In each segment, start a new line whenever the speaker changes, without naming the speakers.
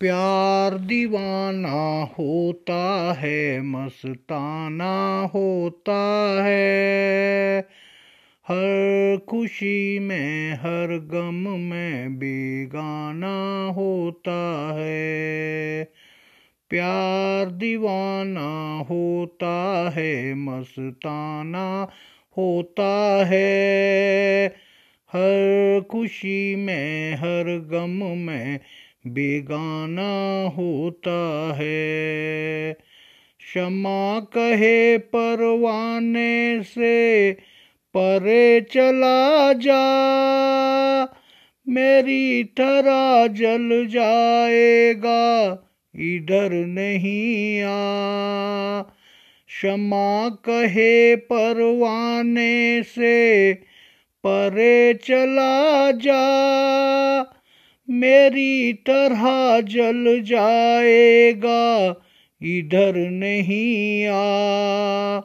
प्यार दीवाना होता है, मस्ताना होता है। हर खुशी में, हर गम में बेगाना होता है। प्यार दीवाना होता है, मस्ताना होता है। हर खुशी में, हर गम में बेगाना होता है। क्षमा कहे परवाने से, परे चला जा। मेरी तरह जल जाएगा, इधर नहीं आ। क्षमा कहे परवाने से, परे चला जा। मेरी तरह जल जाएगा, इधर नहीं आ।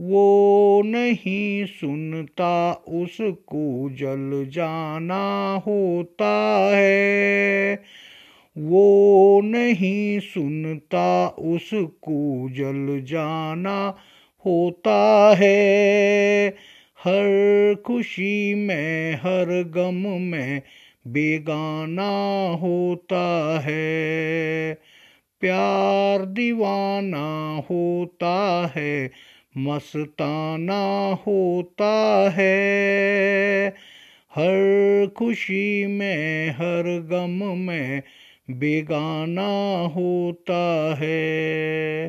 वो नहीं सुनता उसको जल जाना होता है। वो नहीं सुनता उसको जल जाना होता है। हर खुशी में, हर गम में बेगाना होता है। प्यार दीवाना होता है, मस्ताना होता है। हर खुशी में, हर गम में बेगाना होता है।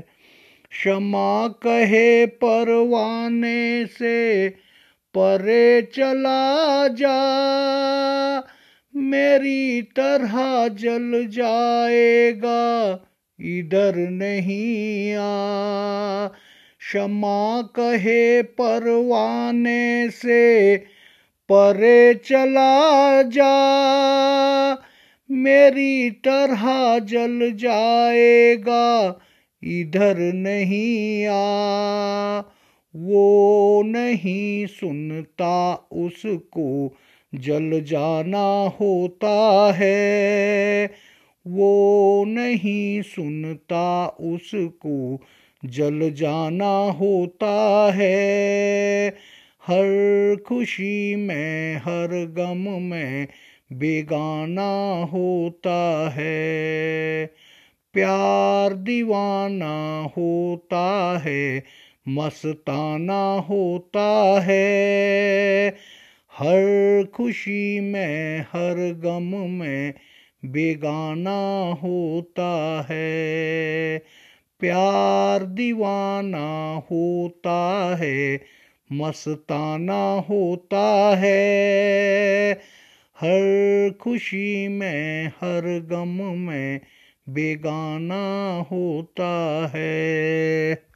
क्षमा कहे परवाने से, परे चला जा। मेरी तरह जल जाएगा, इधर नहीं आ। क्षमा कहे परवाने से, परे चला जा। मेरी तरह जल जाएगा, इधर नहीं आ। वो नहीं सुनता उसको जल जाना होता है, वो नहीं सुनता उसको। जल जाना होता है, हर खुशी में, हर गम में बेगाना होता है। प्यार दीवाना होता है, मस्ताना होता है हर खुशी में, हर गम में बेगाना होता है। प्यार दीवाना होता है, मस्ताना होता है। हर खुशी में, हर गम में बेगाना होता है।